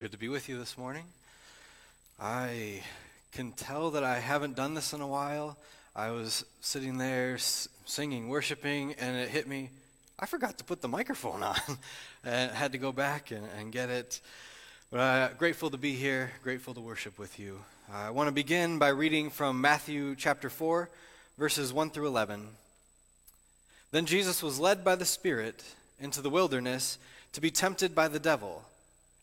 Good to be with you this morning. I can tell that I haven't done this in a while. I was sitting there singing, worshiping, and it hit me. I forgot to put the microphone on. and had to go back and, and get it. But uh, grateful to be here, grateful to worship with you. I want to begin by reading from Matthew chapter 4, verses 1 through 11. Then Jesus was led by the Spirit into the wilderness to be tempted by the devil.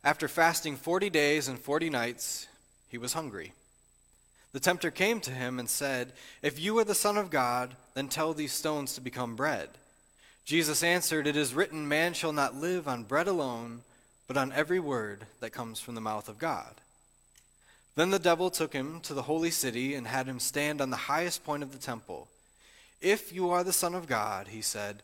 After fasting 40 days and 40 nights, he was hungry. The tempter came to him and said, If you are the Son of God, then tell these stones to become bread. Jesus answered, It is written, Man shall not live on bread alone, but on every word that comes from the mouth of God. Then the devil took him to the holy city and had him stand on the highest point of the temple. If you are the Son of God, he said,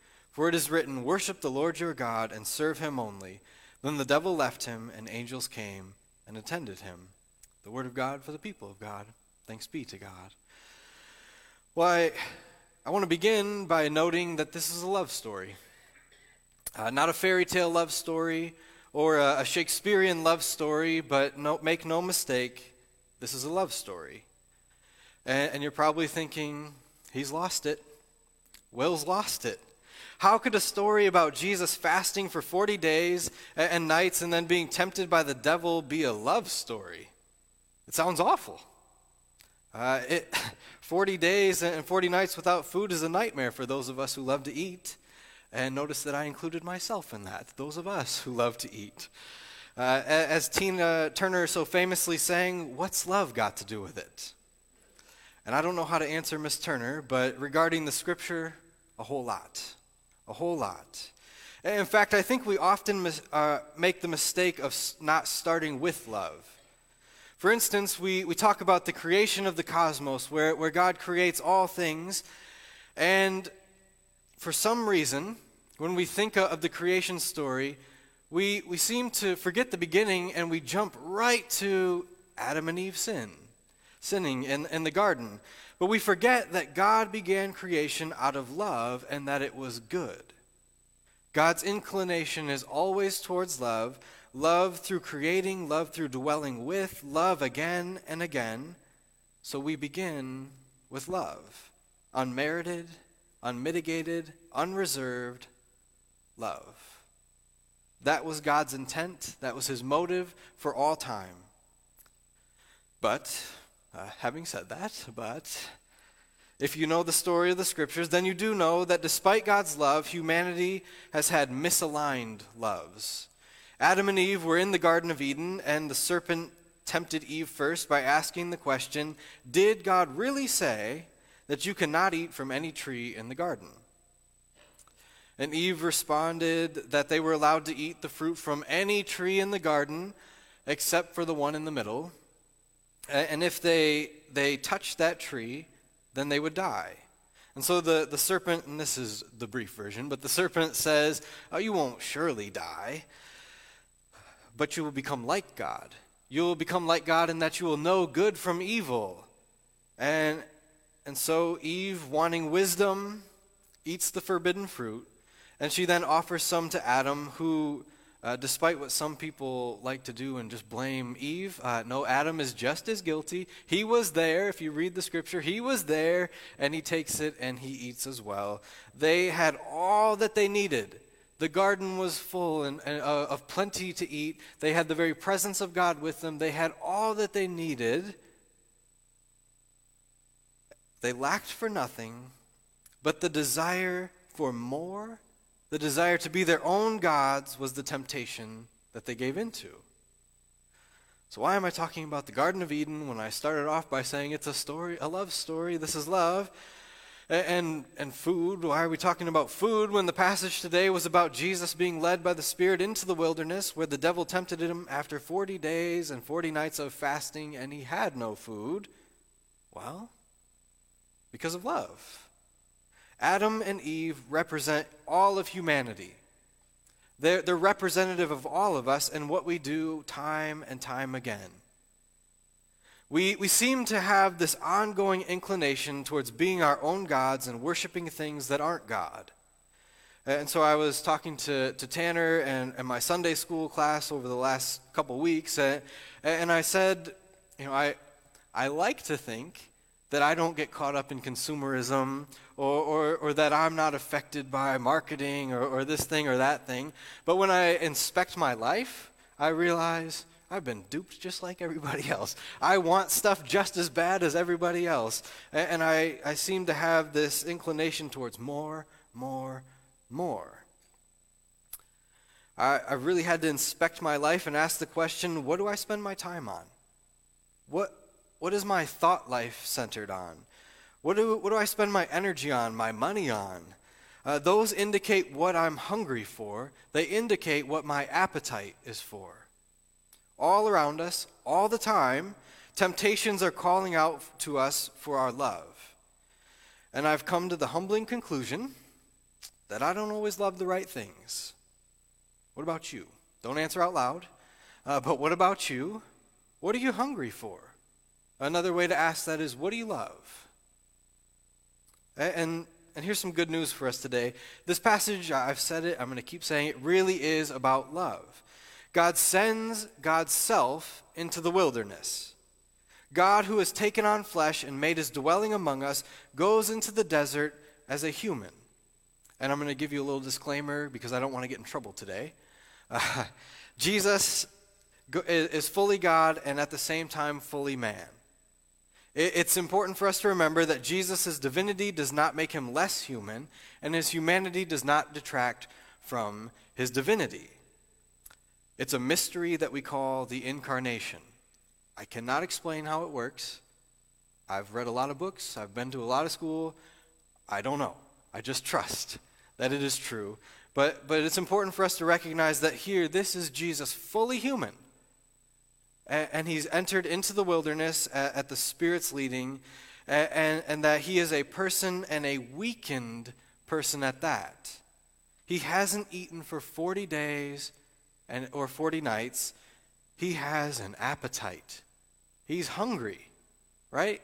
For it is written, Worship the Lord your God and serve him only. Then the devil left him, and angels came and attended him. The word of God for the people of God. Thanks be to God. Why, I want to begin by noting that this is a love story. Uh, not a fairy tale love story or a, a Shakespearean love story, but no, make no mistake, this is a love story. And, and you're probably thinking, he's lost it. Will's lost it. How could a story about Jesus fasting for 40 days and nights and then being tempted by the devil be a love story? It sounds awful. Uh, it, 40 days and 40 nights without food is a nightmare for those of us who love to eat. And notice that I included myself in that, those of us who love to eat. Uh, as Tina Turner so famously sang, What's love got to do with it? And I don't know how to answer Miss Turner, but regarding the scripture, a whole lot a whole lot. In fact, I think we often mis- uh, make the mistake of not starting with love. For instance, we, we talk about the creation of the cosmos, where, where God creates all things, and for some reason, when we think of the creation story, we, we seem to forget the beginning and we jump right to Adam and Eve sin, sinning in, in the garden. But we forget that God began creation out of love and that it was good. God's inclination is always towards love love through creating, love through dwelling with, love again and again. So we begin with love unmerited, unmitigated, unreserved love. That was God's intent, that was his motive for all time. But uh, having said that, but if you know the story of the scriptures, then you do know that despite God's love, humanity has had misaligned loves. Adam and Eve were in the Garden of Eden, and the serpent tempted Eve first by asking the question Did God really say that you cannot eat from any tree in the garden? And Eve responded that they were allowed to eat the fruit from any tree in the garden except for the one in the middle and if they, they touched that tree, then they would die. And so the, the serpent, and this is the brief version, but the serpent says, Oh, you won't surely die, but you will become like God. You will become like God in that you will know good from evil. And, and so Eve, wanting wisdom, eats the forbidden fruit, and she then offers some to Adam, who uh, despite what some people like to do and just blame Eve, uh, no, Adam is just as guilty. He was there, if you read the scripture, he was there, and he takes it and he eats as well. They had all that they needed. The garden was full and, and uh, of plenty to eat. They had the very presence of God with them. They had all that they needed. They lacked for nothing, but the desire for more the desire to be their own gods was the temptation that they gave into. So, why am I talking about the Garden of Eden when I started off by saying it's a story, a love story? This is love. And, and food, why are we talking about food when the passage today was about Jesus being led by the Spirit into the wilderness where the devil tempted him after 40 days and 40 nights of fasting and he had no food? Well, because of love. Adam and Eve represent all of humanity. They're, they're representative of all of us and what we do time and time again. We, we seem to have this ongoing inclination towards being our own gods and worshiping things that aren't God. And so I was talking to, to Tanner and, and my Sunday school class over the last couple weeks, and, and I said, you know, I, I like to think that I don't get caught up in consumerism or, or, or that I'm not affected by marketing or, or this thing or that thing. But when I inspect my life, I realize I've been duped just like everybody else. I want stuff just as bad as everybody else. And I, I seem to have this inclination towards more, more, more. I, I really had to inspect my life and ask the question what do I spend my time on? What, what is my thought life centered on? What do, what do I spend my energy on, my money on? Uh, those indicate what I'm hungry for, they indicate what my appetite is for all around us, all the time, temptations are calling out to us for our love. And I've come to the humbling conclusion that I don't always love the right things. What about you? Don't answer out loud. Uh, but what about you? What are you hungry for? Another way to ask that is, what do you love? And, and here's some good news for us today. This passage, I've said it, I'm going to keep saying it, really is about love. God sends God's self into the wilderness. God, who has taken on flesh and made his dwelling among us, goes into the desert as a human. And I'm going to give you a little disclaimer because I don't want to get in trouble today. Uh, Jesus is fully God and at the same time fully man. It's important for us to remember that Jesus' divinity does not make him less human, and his humanity does not detract from his divinity. It's a mystery that we call the incarnation. I cannot explain how it works. I've read a lot of books, I've been to a lot of school. I don't know. I just trust that it is true. But, but it's important for us to recognize that here, this is Jesus fully human. And, he's entered into the wilderness at, at the Spirit's leading, and, and, that he is a person and a weakened person at that. He hasn't eaten for 40 days and, or 40 nights, he has an appetite. He's hungry, right?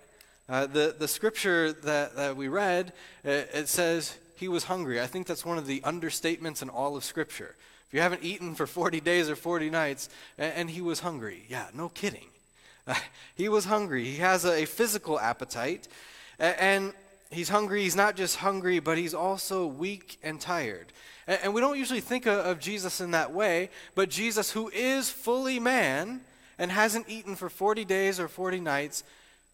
Uh, the, the scripture that, that we read, it, it says he was hungry. I think that's one of the understatements in all of Scripture. If you haven't eaten for 40 days or 40 nights, and, he was hungry, yeah, no kidding. He was hungry. He has a, physical appetite, and, he's hungry. He's not just hungry, but he's also weak and tired. And, we don't usually think of Jesus in that way, but Jesus, who is fully man and hasn't eaten for 40 days or 40 nights,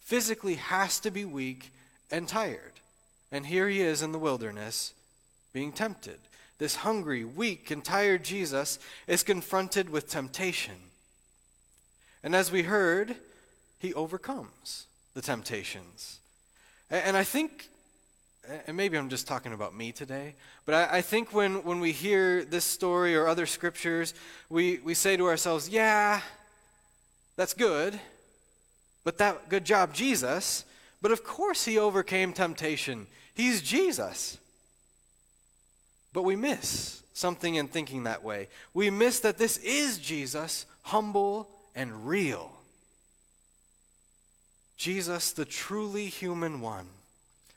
physically has to be weak and tired. And here he is in the wilderness being tempted. This hungry, weak, and tired Jesus is confronted with temptation. And as we heard, he overcomes the temptations. And I think and maybe I'm just talking about me today, but I, think when, when we hear this story or other scriptures, we, we say to ourselves, yeah, that's good, but that good job, Jesus. But of course, he overcame temptation. He's Jesus. But we miss something in thinking that way. We miss that this is Jesus, humble and real. Jesus, the truly human one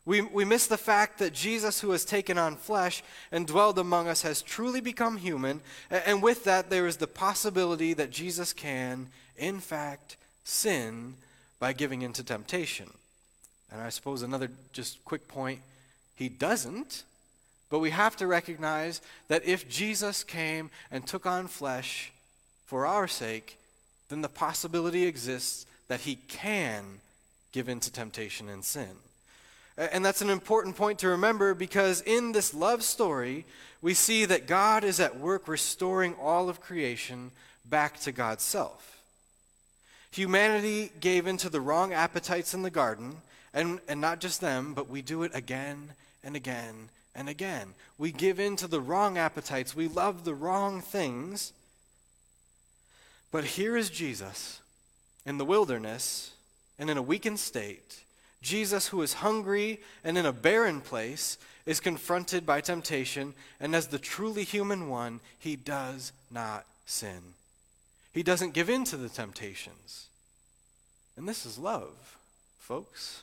we, we miss the fact that Jesus, who has taken on flesh and dwelled among us, has truly become human. And with that, there is the possibility that Jesus can, in fact, sin by giving into temptation. And I suppose another just quick point he doesn't. But we have to recognize that if Jesus came and took on flesh for our sake, then the possibility exists that he can give in to temptation and sin. And that's an important point to remember because in this love story, we see that God is at work restoring all of creation back to God's self. Humanity gave in to the wrong appetites in the garden, And, and not just them, but we do it again and again and again. We give in to the wrong appetites. We love the wrong things. But here is Jesus in the wilderness and in a weakened state. Jesus, who is hungry and in a barren place, is confronted by temptation, and as the truly human one, he does not sin. He doesn't give in to the temptations. And this is love, folks.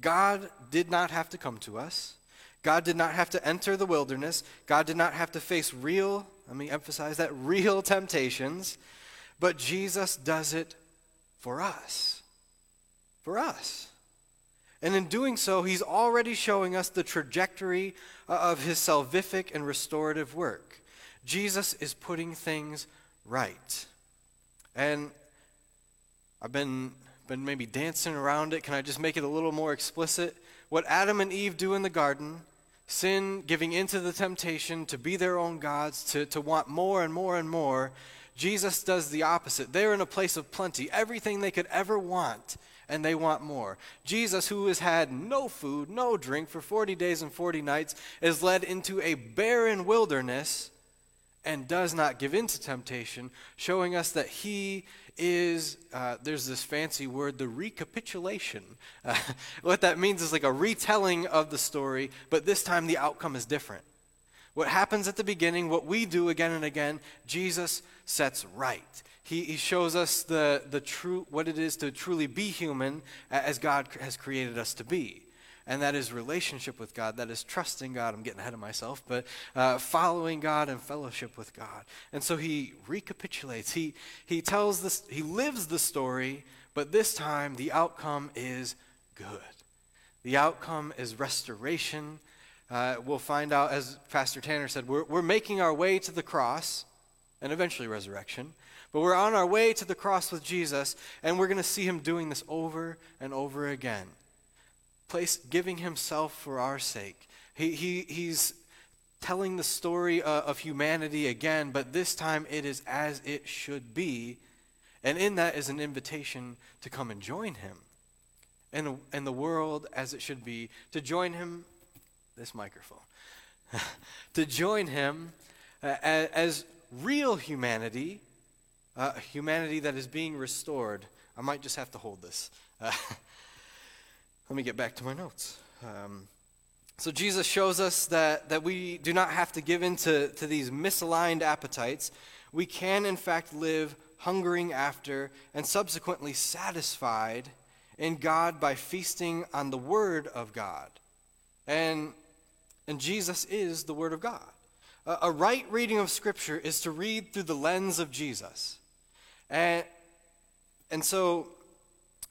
God did not have to come to us. God did not have to enter the wilderness. God did not have to face real, let me emphasize that, real temptations. But Jesus does it for us. For us. And in doing so, he's already showing us the trajectory uh, of his salvific and restorative work. Jesus is putting things right. And I've been, been maybe dancing around it. Can I just make it a little more explicit? What Adam and Eve do in the garden, sin giving into the temptation to be their own gods, to, to want more and more and more, Jesus does the opposite. They're in a place of plenty, everything they could ever want, and they want more. Jesus, who has had no food, no drink for 40 days and 40 nights, is led into a barren wilderness and does not give in to temptation, showing us that he is, uh, there's this fancy word, the recapitulation. Uh, what that means is like a retelling of the story, but this time the outcome is different. What happens at the beginning, what we do again and again, Jesus sets right. He, he shows us the, the true, what it is to truly be human as God has created us to be and that is relationship with God, that is trusting God. I'm getting ahead of myself, but uh, following God and fellowship with God. And so he recapitulates. He he tells this. He lives the story, but this time the outcome is good. The outcome is restoration. Uh, we'll find out, as Pastor Tanner said, we're, we're making our way to the cross and eventually resurrection. But we're on our way to the cross with Jesus, and we're going to see him doing this over and over again place giving himself for our sake. He, he, he's telling the story uh, of humanity again, but this time it is as it should be. And in that is an invitation to come and join him. And, and the world as it should be, to join him, this microphone, to join him uh, as, as, real humanity, uh, humanity that is being restored. I might just have to hold this. Let me get back to my notes. Um, so Jesus shows us that, that we do not have to give in to, to these misaligned appetites. We can, in fact, live hungering after and subsequently satisfied in God by feasting on the Word of God. And, and Jesus is the Word of God. A, a right reading of Scripture is to read through the lens of Jesus. And, and so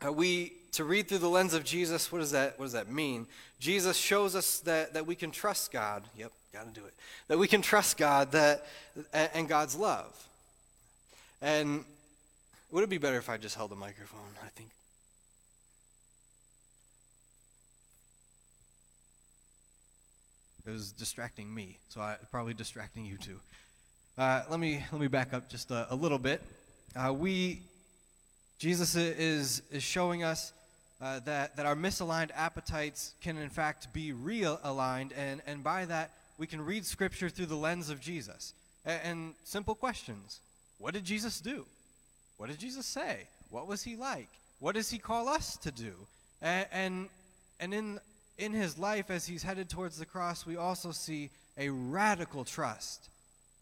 uh, we to read through the lens of Jesus, what does that, what does that mean? Jesus shows us that, that we can trust God. Yep, got to do it. That we can trust God that, and God's love. And would it be better if I just held the microphone? I think. It was distracting me, so I probably distracting you too. Uh, let me let me back up just a, a little bit. Uh, we Jesus is is showing us uh, that, that our misaligned appetites can, in fact, be realigned. And, and by that, we can read Scripture through the lens of Jesus. And, and simple questions What did Jesus do? What did Jesus say? What was he like? What does he call us to do? And, and, and in, in his life, as he's headed towards the cross, we also see a radical trust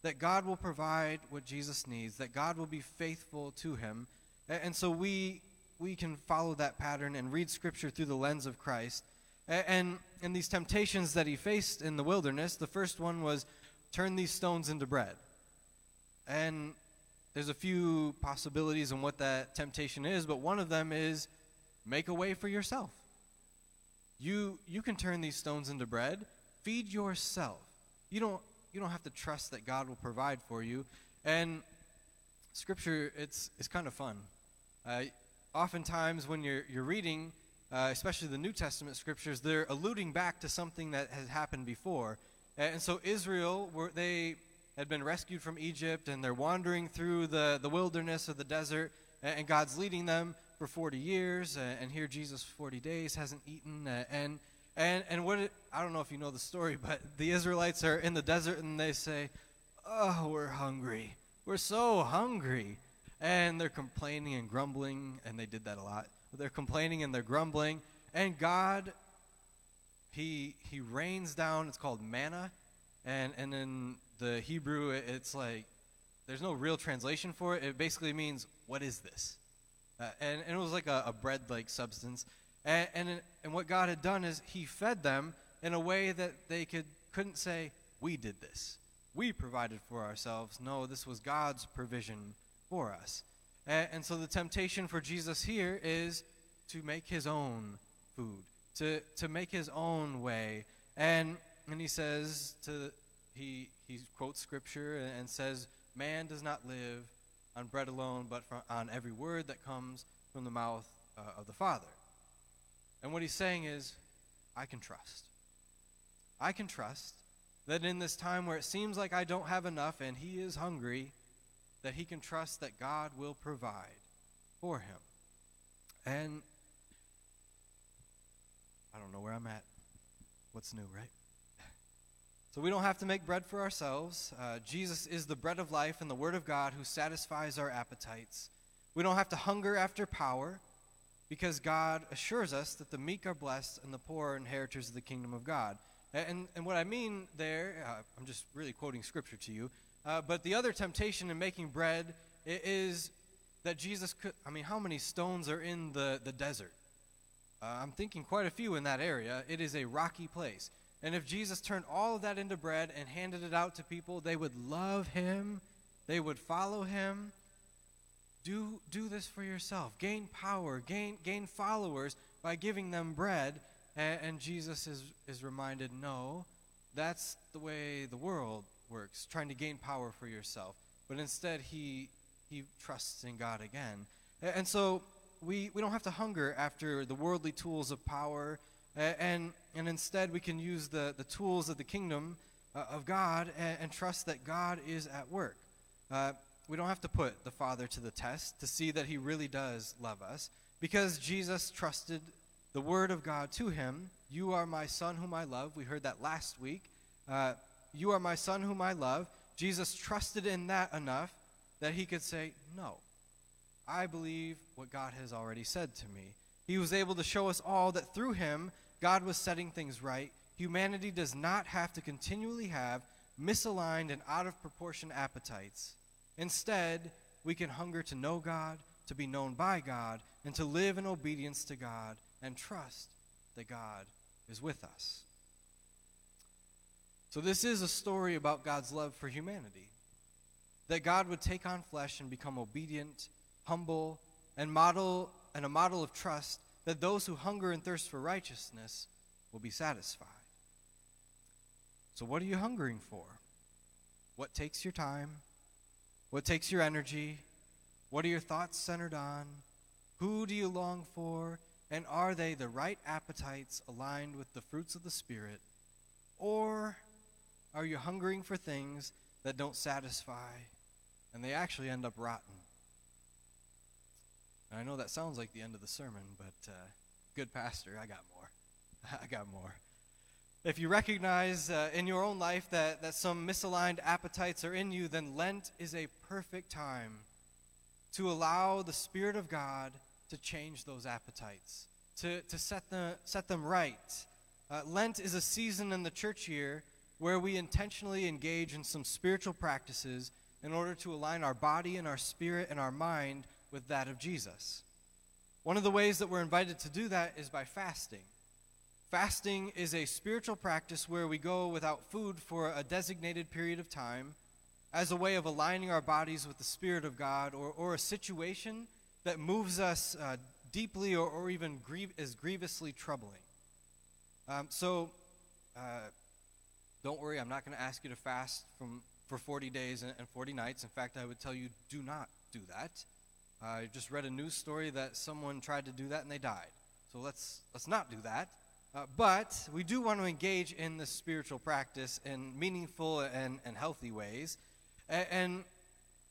that God will provide what Jesus needs, that God will be faithful to him. And, and so we we can follow that pattern and read Scripture through the lens of Christ. And, and these temptations that he faced in the wilderness, the first one was turn these stones into bread. And there's a few possibilities on what that temptation is, but one of them is make a way for yourself. You, you can turn these stones into bread. Feed yourself. You don't, you don't have to trust that God will provide for you. And Scripture, it's, it's kind of fun. Uh, oftentimes when you're, you're reading, uh, especially the New Testament scriptures, they're alluding back to something that has happened before. And so Israel, were, they had been rescued from Egypt and they're wandering through the, the wilderness or the desert, and God's leading them for 40 years, and here Jesus 40 days hasn't eaten, and and and what I don't know if you know the story, but the Israelites are in the desert and they say, "Oh, we're hungry. We're so hungry," and they're complaining and grumbling, and they did that a lot. They're complaining and they're grumbling, and God, he he rains down. It's called manna, and and in the Hebrew, it's like there's no real translation for it. It basically means, "What is this?" Uh, and, and it was like a, a bread-like substance. And, and, and what God had done is He fed them in a way that they could, couldn't say, We did this. We provided for ourselves. No, this was God's provision for us. And, so the temptation for Jesus here is to make His own food, to, to make His own way. And, and He says, to, he, he quotes Scripture and, and says, Man does not live on bread alone, but from, on every word that comes from the mouth uh, of the Father. And what he's saying is, I can trust. I can trust that in this time where it seems like I don't have enough and he is hungry, that he can trust that God will provide for him. And I don't know where I'm at. What's new, right? So we don't have to make bread for ourselves. Uh, Jesus is the bread of life and the Word of God who satisfies our appetites. We don't have to hunger after power because God assures us that the meek are blessed and the poor are inheritors of the kingdom of God. And, and what I mean there, uh, I'm just really quoting scripture to you, uh, but the other temptation in making bread is that Jesus could, I mean, how many stones are in the, the desert? Uh, I'm thinking quite a few in that area. It is a rocky place. And if Jesus turned all of that into bread and handed it out to people, they would love him, they would follow him, do, do this for yourself. Gain power, gain, gain followers by giving them bread. And, and Jesus is, is reminded no, that's the way the world works, trying to gain power for yourself. But instead, he, he trusts in God again. And, so we, we don't have to hunger after the worldly tools of power. And, and instead, we can use the, the tools of the kingdom uh, of God and, and, trust that God is at work. Uh, we don't have to put the Father to the test to see that he really does love us because Jesus trusted the Word of God to him. You are my Son whom I love. We heard that last week. Uh, you are my Son whom I love. Jesus trusted in that enough that he could say, No, I believe what God has already said to me. He was able to show us all that through him, God was setting things right. Humanity does not have to continually have misaligned and out of proportion appetites Instead, we can hunger to know God, to be known by God, and to live in obedience to God and trust that God is with us. So, this is a story about God's love for humanity. That God would take on flesh and become obedient, humble, and model and a model of trust that those who hunger and thirst for righteousness will be satisfied. So, what are you hungering for? What takes your time? What takes your energy? What are your thoughts centered on? Who do you long for? And are they the right appetites aligned with the fruits of the Spirit? Or are you hungering for things that don't satisfy and they actually end up rotten? And I know that sounds like the end of the sermon, but uh, good pastor, I got more. I got more. If you recognize uh, in your own life that, that some misaligned appetites are in you, then Lent is a perfect time to allow the Spirit of God to change those appetites, to, to set, the, set them right. Uh, Lent is a season in the church year where we intentionally engage in some spiritual practices in order to align our body and our spirit and our mind with that of Jesus. One of the ways that we're invited to do that is by fasting. Fasting is a spiritual practice where we go without food for a designated period of time as a way of aligning our bodies with the Spirit of God or, or a situation that moves us uh, deeply or, or even is grievously troubling. Um, so, uh, don't worry, I'm not going to ask you to fast from, for 40 days and, and 40 nights. In fact, I would tell you do not do that. I just read a news story that someone tried to do that and they died. So let's, let's not do that. Uh, but we do want to engage in this spiritual practice in meaningful and, and healthy ways. And, and,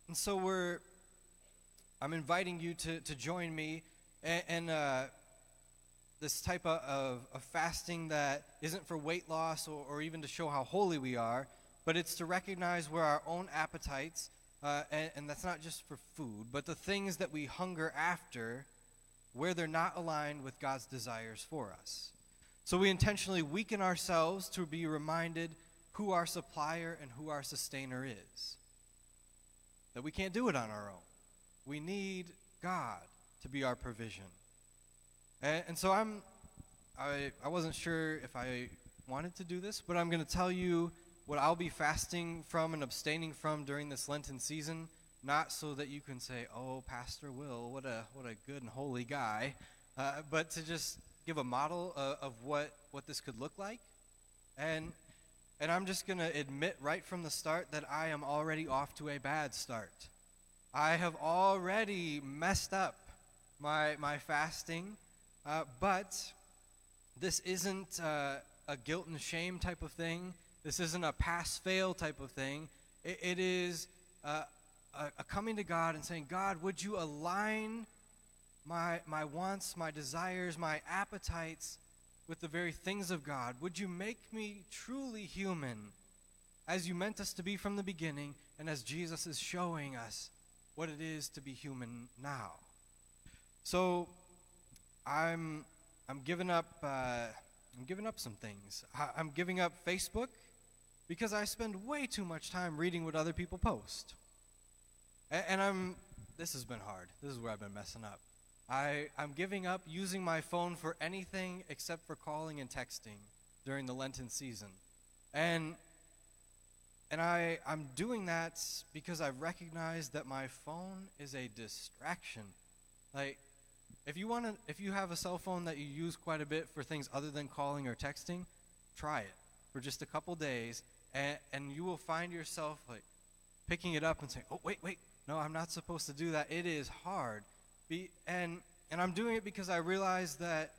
and so we're, I'm inviting you to, to join me And, uh, this type of, of, fasting that isn't for weight loss or, or, even to show how holy we are, but it's to recognize where our own appetites, uh, and, and that's not just for food, but the things that we hunger after, where they're not aligned with God's desires for us. So we intentionally weaken ourselves to be reminded who our supplier and who our sustainer is. That we can't do it on our own. We need God to be our provision. And, and so I'm, I, I wasn't sure if I wanted to do this, but I'm going to tell you what I'll be fasting from and abstaining from during this Lenten season, not so that you can say, "Oh, Pastor Will, what a what a good and holy guy," uh, but to just give a model of, of what what this could look like, and and I'm just going to admit right from the start that I am already off to a bad start. I have already messed up my my fasting. Uh, but this isn't uh, a guilt and shame type of thing. This isn't a pass fail type of thing. it, it is uh, a, a coming to God and saying, God, would you align my, my wants, my desires, my appetites with the very things of God? Would you make me truly human as you meant us to be from the beginning and as Jesus is showing us what it is to be human now? So, I'm I'm giving up uh, I'm giving up some things. I, I'm giving up Facebook because I spend way too much time reading what other people post. And, and I'm this has been hard. This is where I've been messing up. I, I'm giving up using my phone for anything except for calling and texting during the Lenten season. And and I, I'm doing that because I've recognized that my phone is a distraction. Like if you want to, if you have a cell phone that you use quite a bit for things other than calling or texting, try it for just a couple days, and, and you will find yourself like picking it up and saying, "Oh, wait, wait, no, I'm not supposed to do that." It is hard, Be, and and I'm doing it because I realize that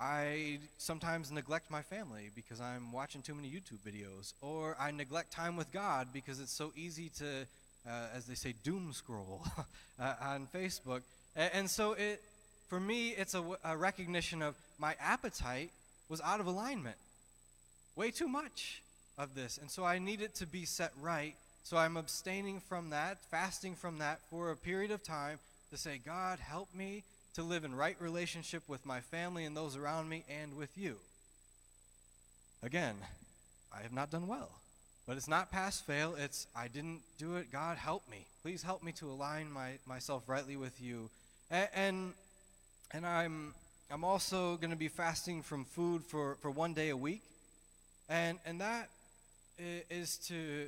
I sometimes neglect my family because I'm watching too many YouTube videos, or I neglect time with God because it's so easy to, uh, as they say, doom scroll uh, on Facebook. And, so it, for me, it's a, a recognition of my appetite was out of alignment. Way too much of this. And so I need it to be set right. So I'm abstaining from that, fasting from that for a period of time to say, God, help me to live in right relationship with my family and those around me and with you. Again, I have not done well. But it's not pass fail. It's I didn't do it. God, help me. Please help me to align my, myself rightly with you and, and, and I'm, I'm also going to be fasting from food for, for one day a week. And, and that is to,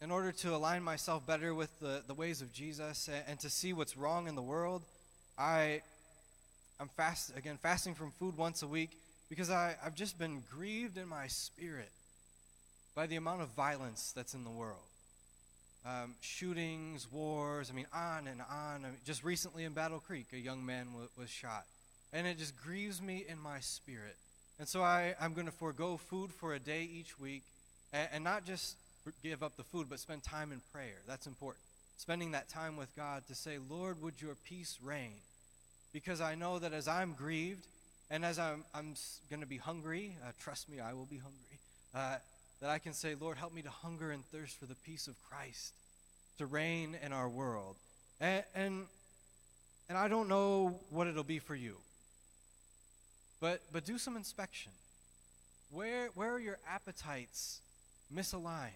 in order to align myself better with the, the ways of Jesus and, and to see what's wrong in the world, I, I'm fast, again, fasting from food once a week because I, I've just been grieved in my spirit by the amount of violence that's in the world um, shootings, wars, I mean, on and on. I mean, just recently in Battle Creek, a young man w- was shot. And it just grieves me in my spirit. And so I, I'm going to forego food for a day each week and, and not just give up the food, but spend time in prayer. That's important. Spending that time with God to say, Lord, would your peace reign? Because I know that as I'm grieved and as I'm, I'm going to be hungry, uh, trust me, I will be hungry. Uh, that I can say, Lord, help me to hunger and thirst for the peace of Christ to reign in our world. And, and, and I don't know what it'll be for you, but, but do some inspection. Where, where are your appetites misaligned?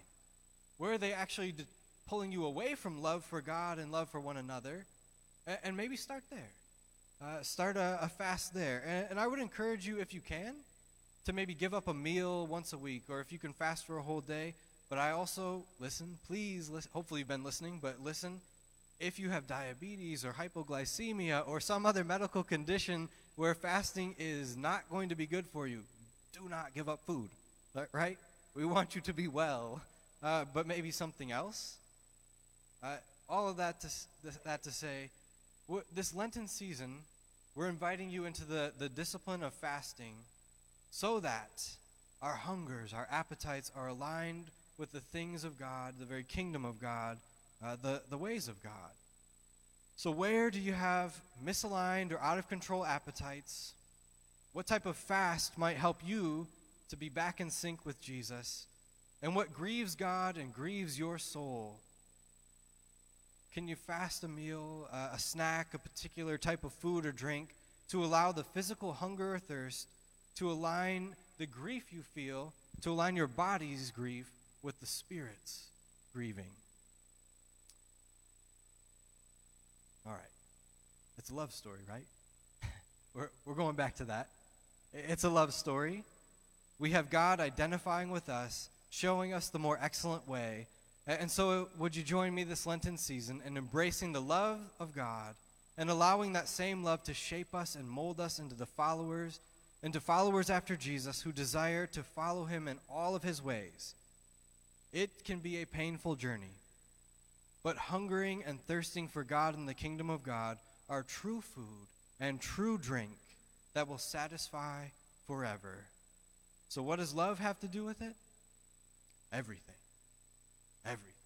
Where are they actually de- pulling you away from love for God and love for one another? And, maybe start there. Uh, start a, a, fast there. And, and I would encourage you, if you can, to maybe give up a meal once a week, or if you can fast for a whole day. But I also, listen, please, listen, hopefully you've been listening, but listen, if you have diabetes or hypoglycemia or some other medical condition where fasting is not going to be good for you, do not give up food, right? We want you to be well, uh, but maybe something else. Uh, all of that to, that to say, this Lenten season, we're inviting you into the, the discipline of fasting so that our hungers, our appetites are aligned with the things of God, the very kingdom of God, uh, the, the ways of God. So, where do you have misaligned or out of control appetites? What type of fast might help you to be back in sync with Jesus? And what grieves God and grieves your soul? Can you fast a meal, uh, a snack, a particular type of food or drink to allow the physical hunger or thirst to align the grief you feel, to align your body's grief with the spirit's grieving? All right. It's a love story, right? we're, we're going back to that. It's a love story. We have God identifying with us, showing us the more excellent way. And so, would you join me this Lenten season in embracing the love of God and allowing that same love to shape us and mold us into the followers, into followers after Jesus who desire to follow him in all of his ways? It can be a painful journey. But hungering and thirsting for God and the kingdom of God are true food and true drink that will satisfy forever. So, what does love have to do with it? Everything. Everything.